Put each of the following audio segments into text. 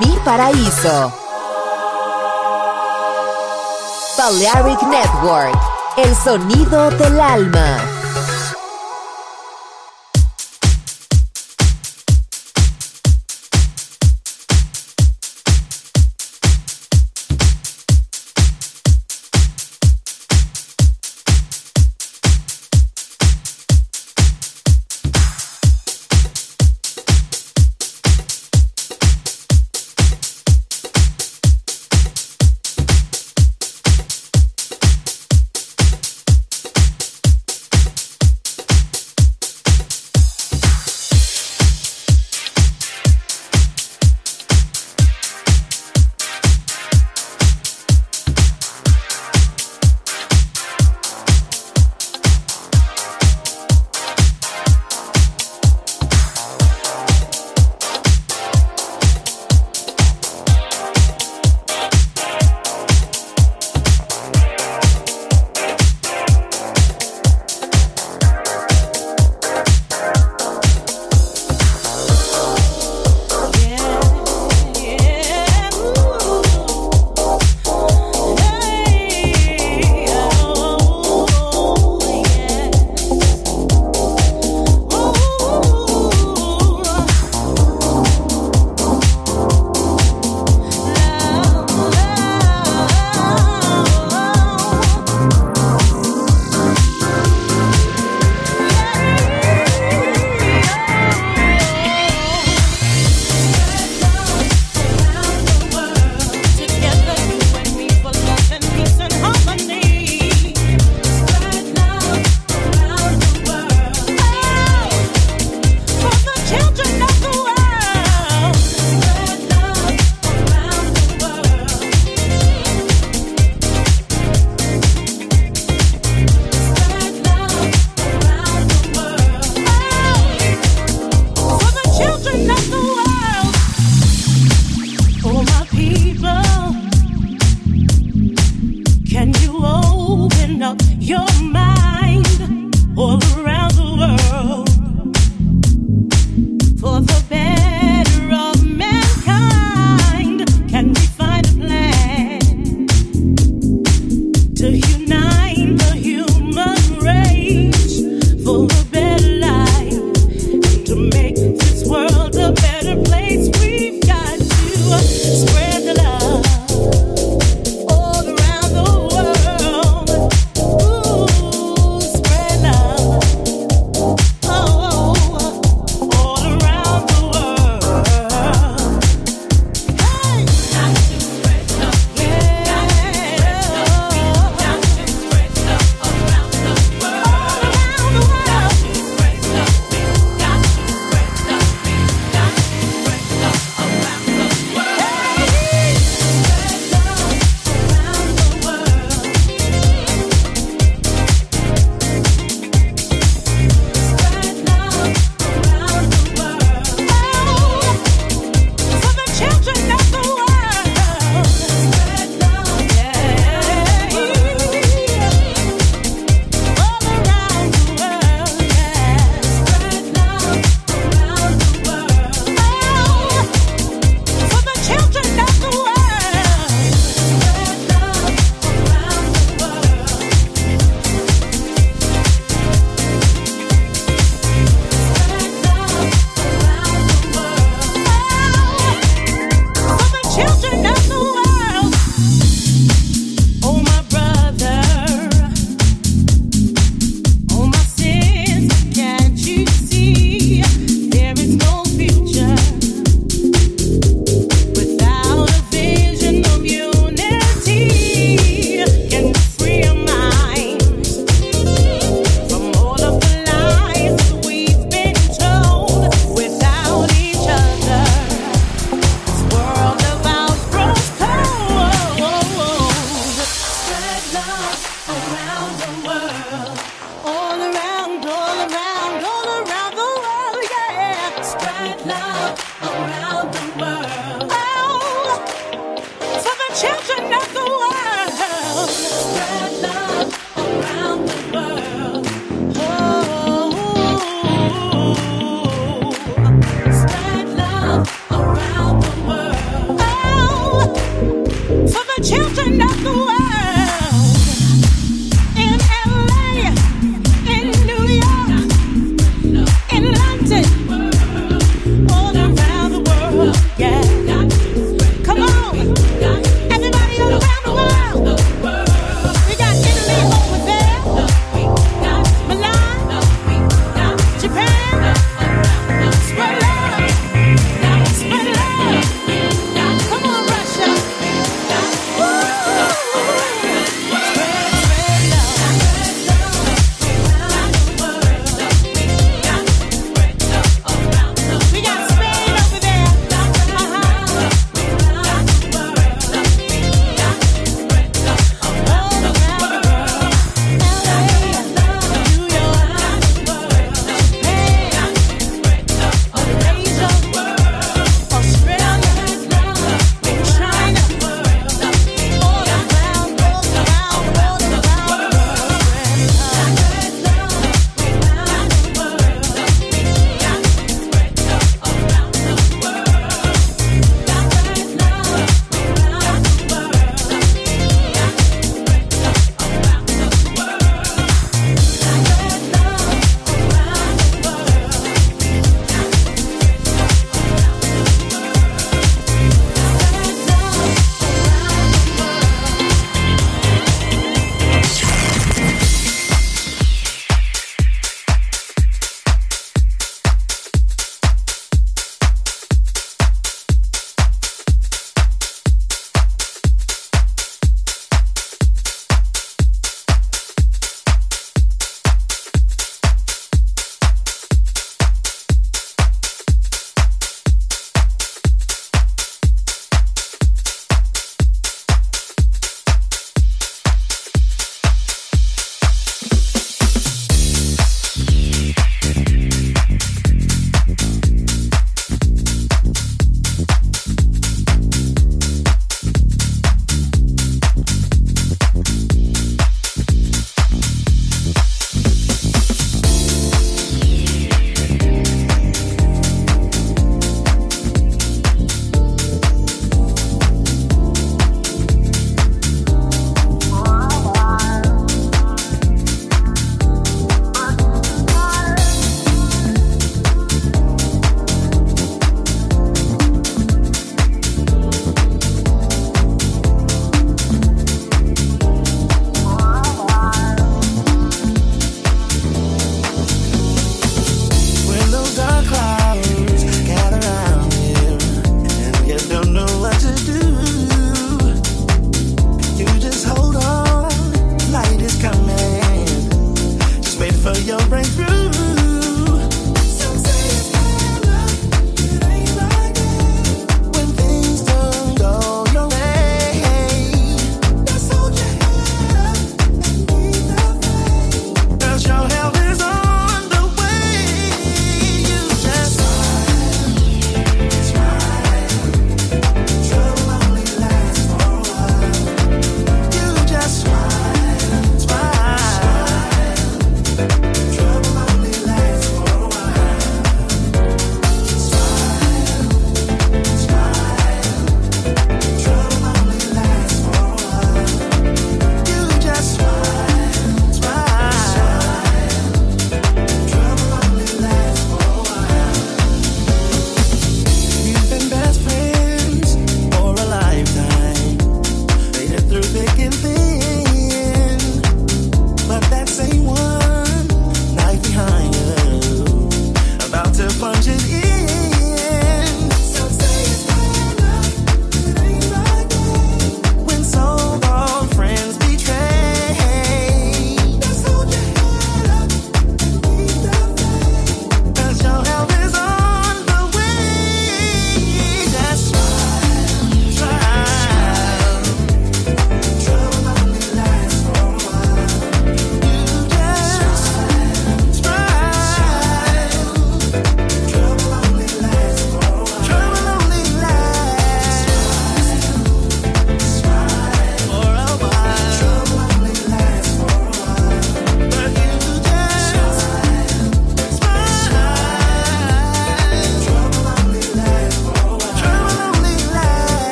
Mi paraíso. Balearic Network, el sonido del alma.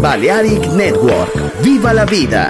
Balearic Network. ¡Viva la vida!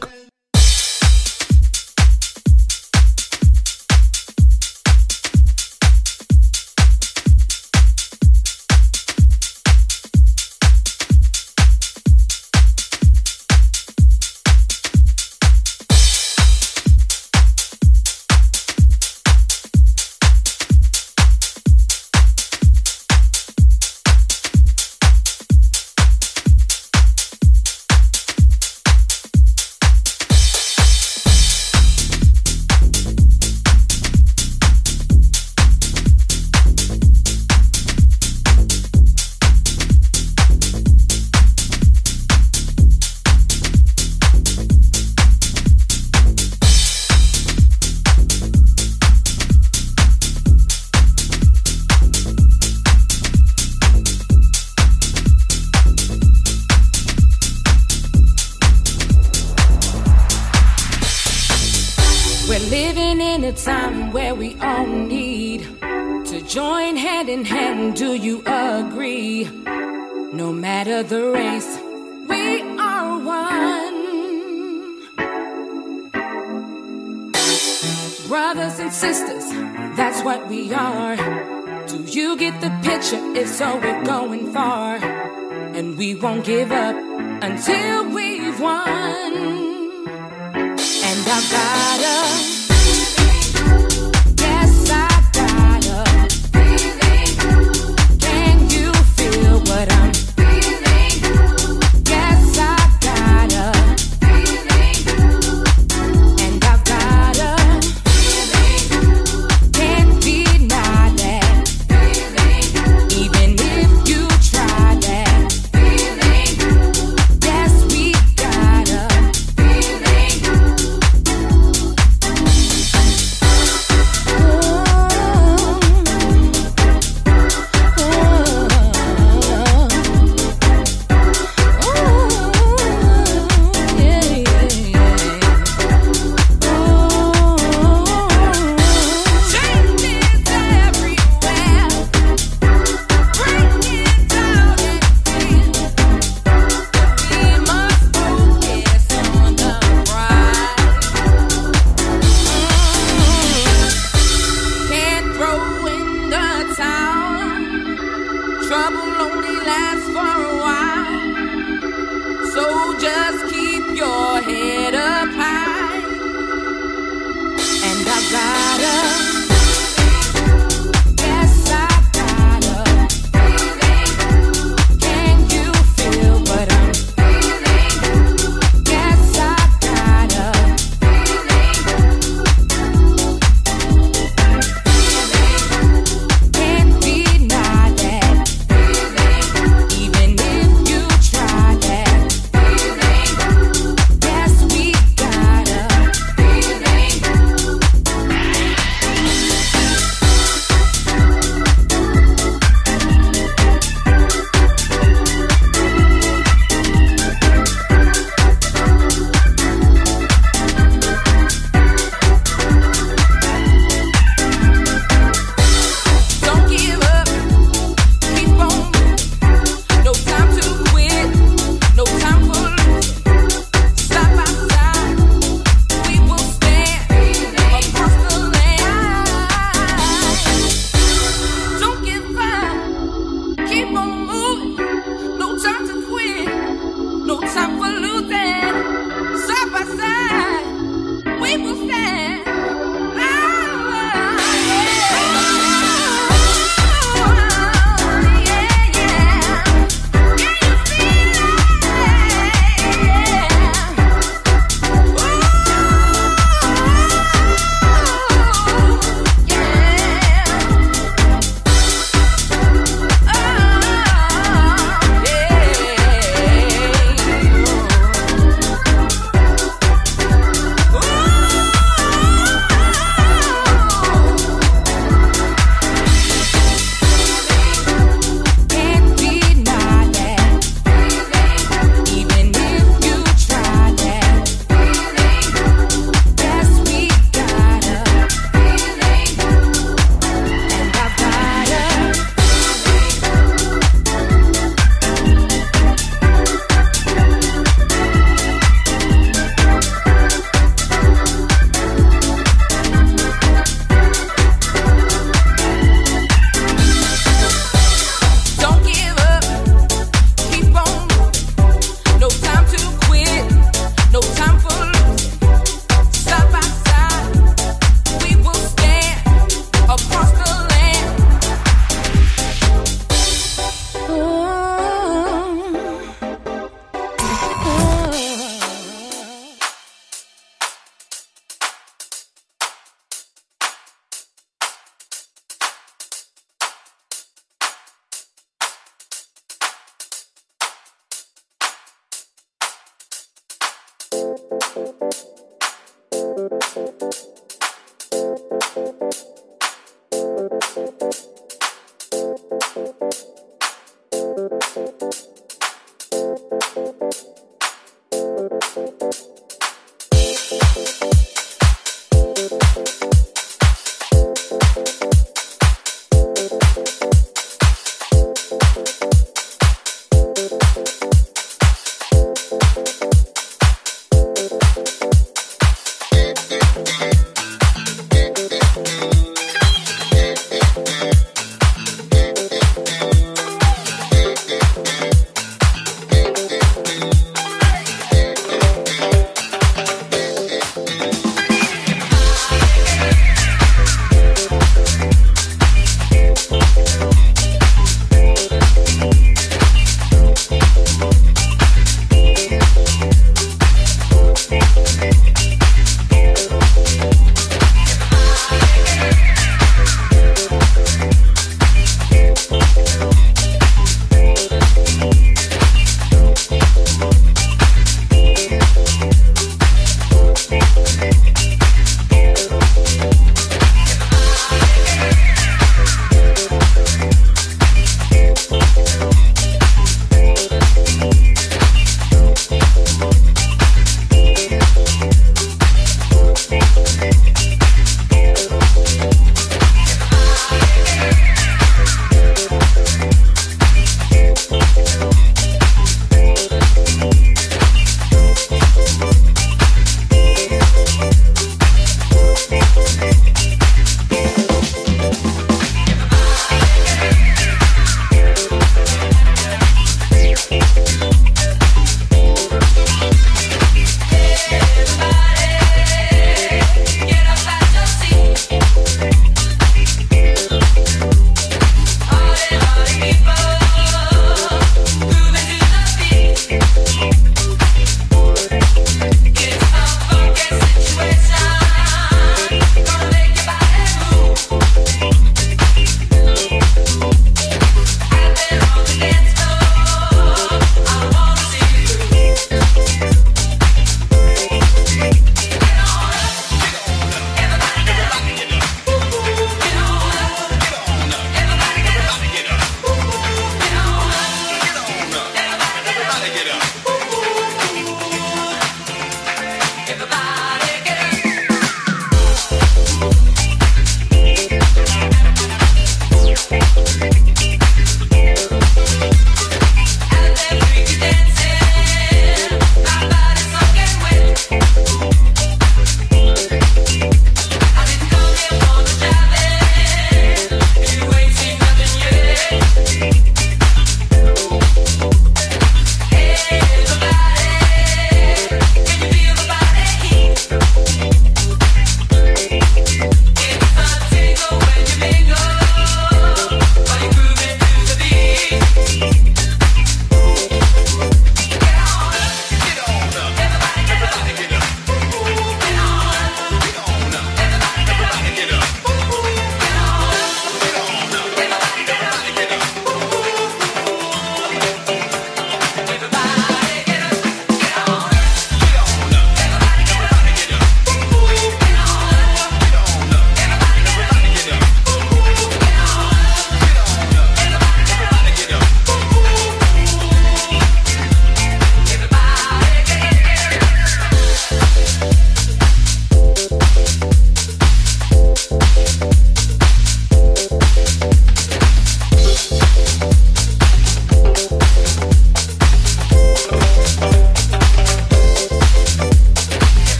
a time where we all need to join hand in hand. Do you agree? No matter the race, we are one. Brothers and sisters, that's what we are. Do you get the picture? If so, we're going far. And we won't give up until we've won. And I've got a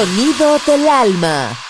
Sonido del alma.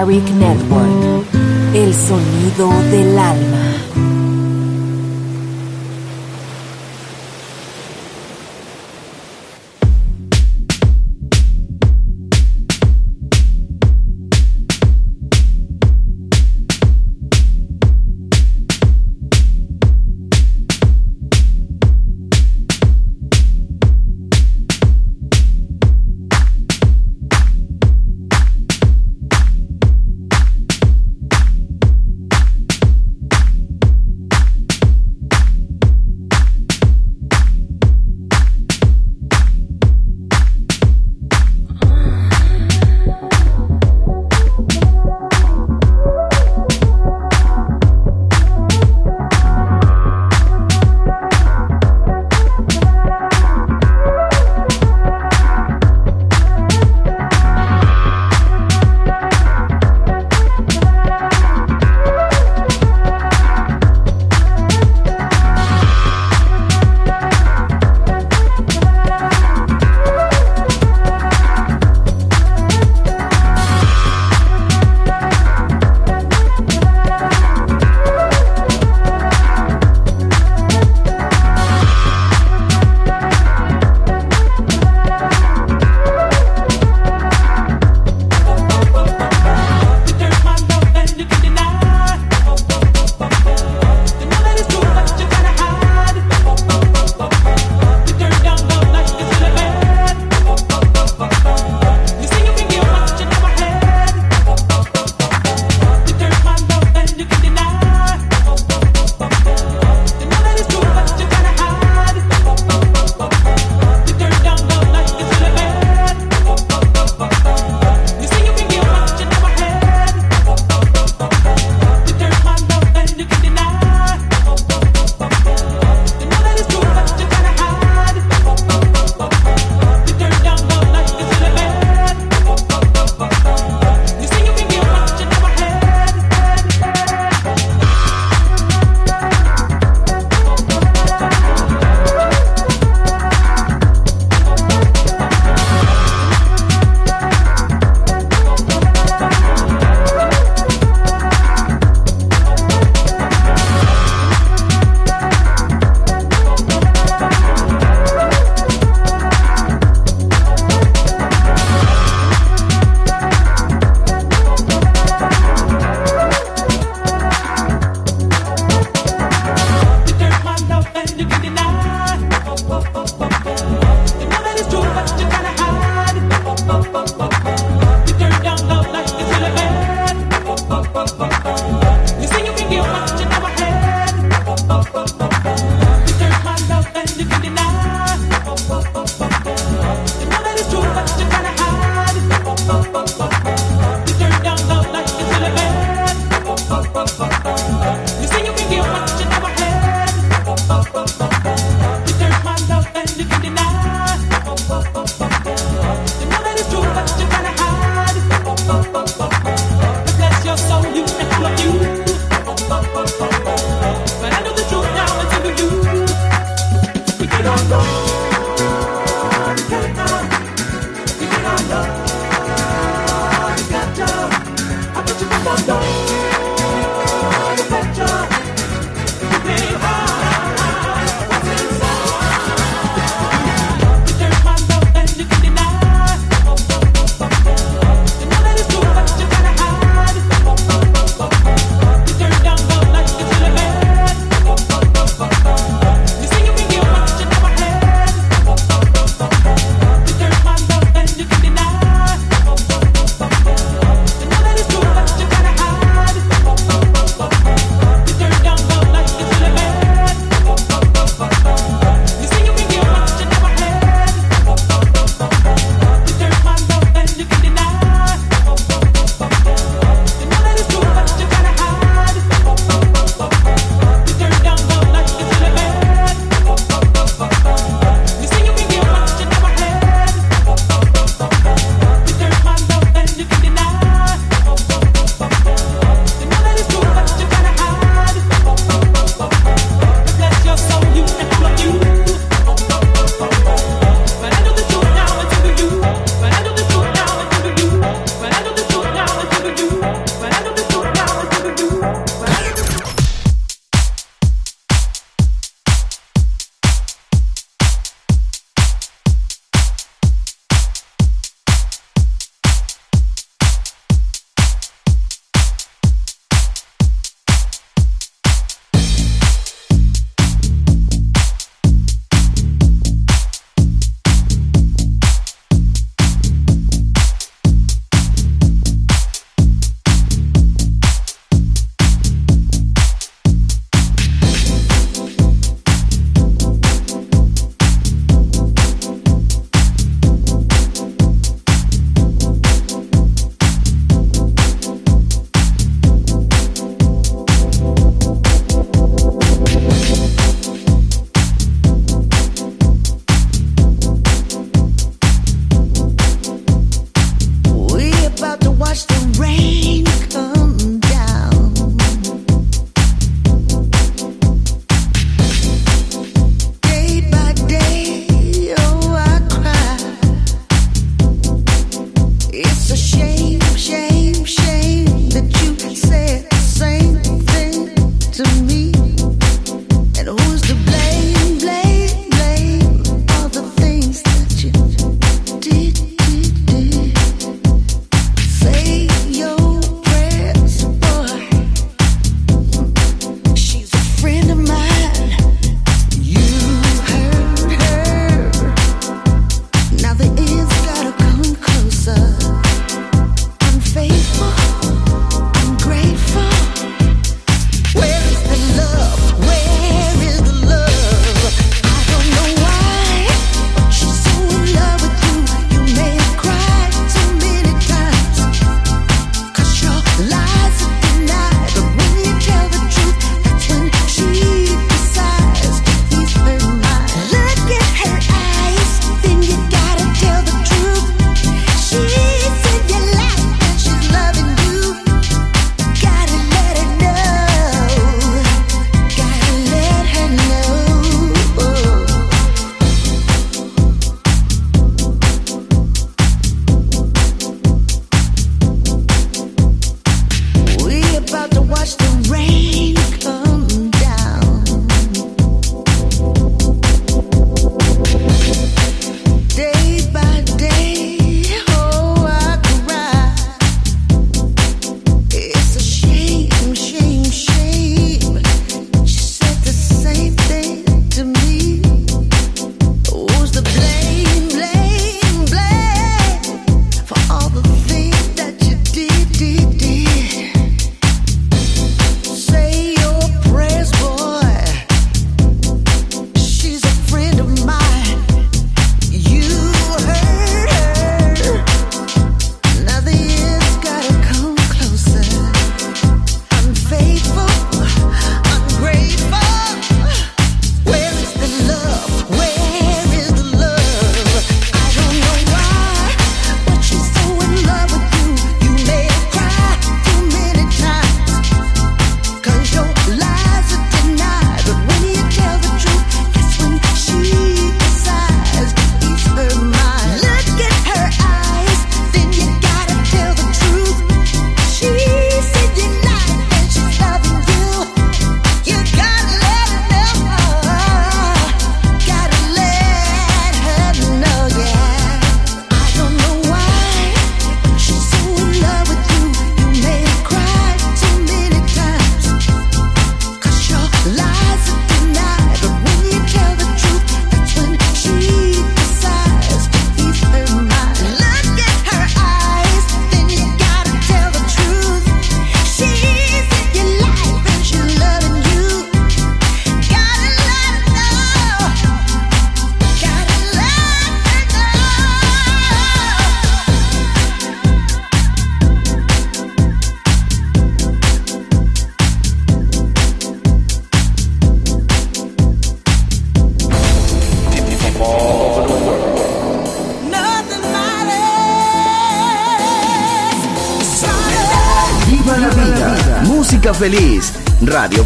Tyreek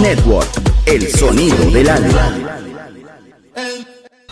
Network,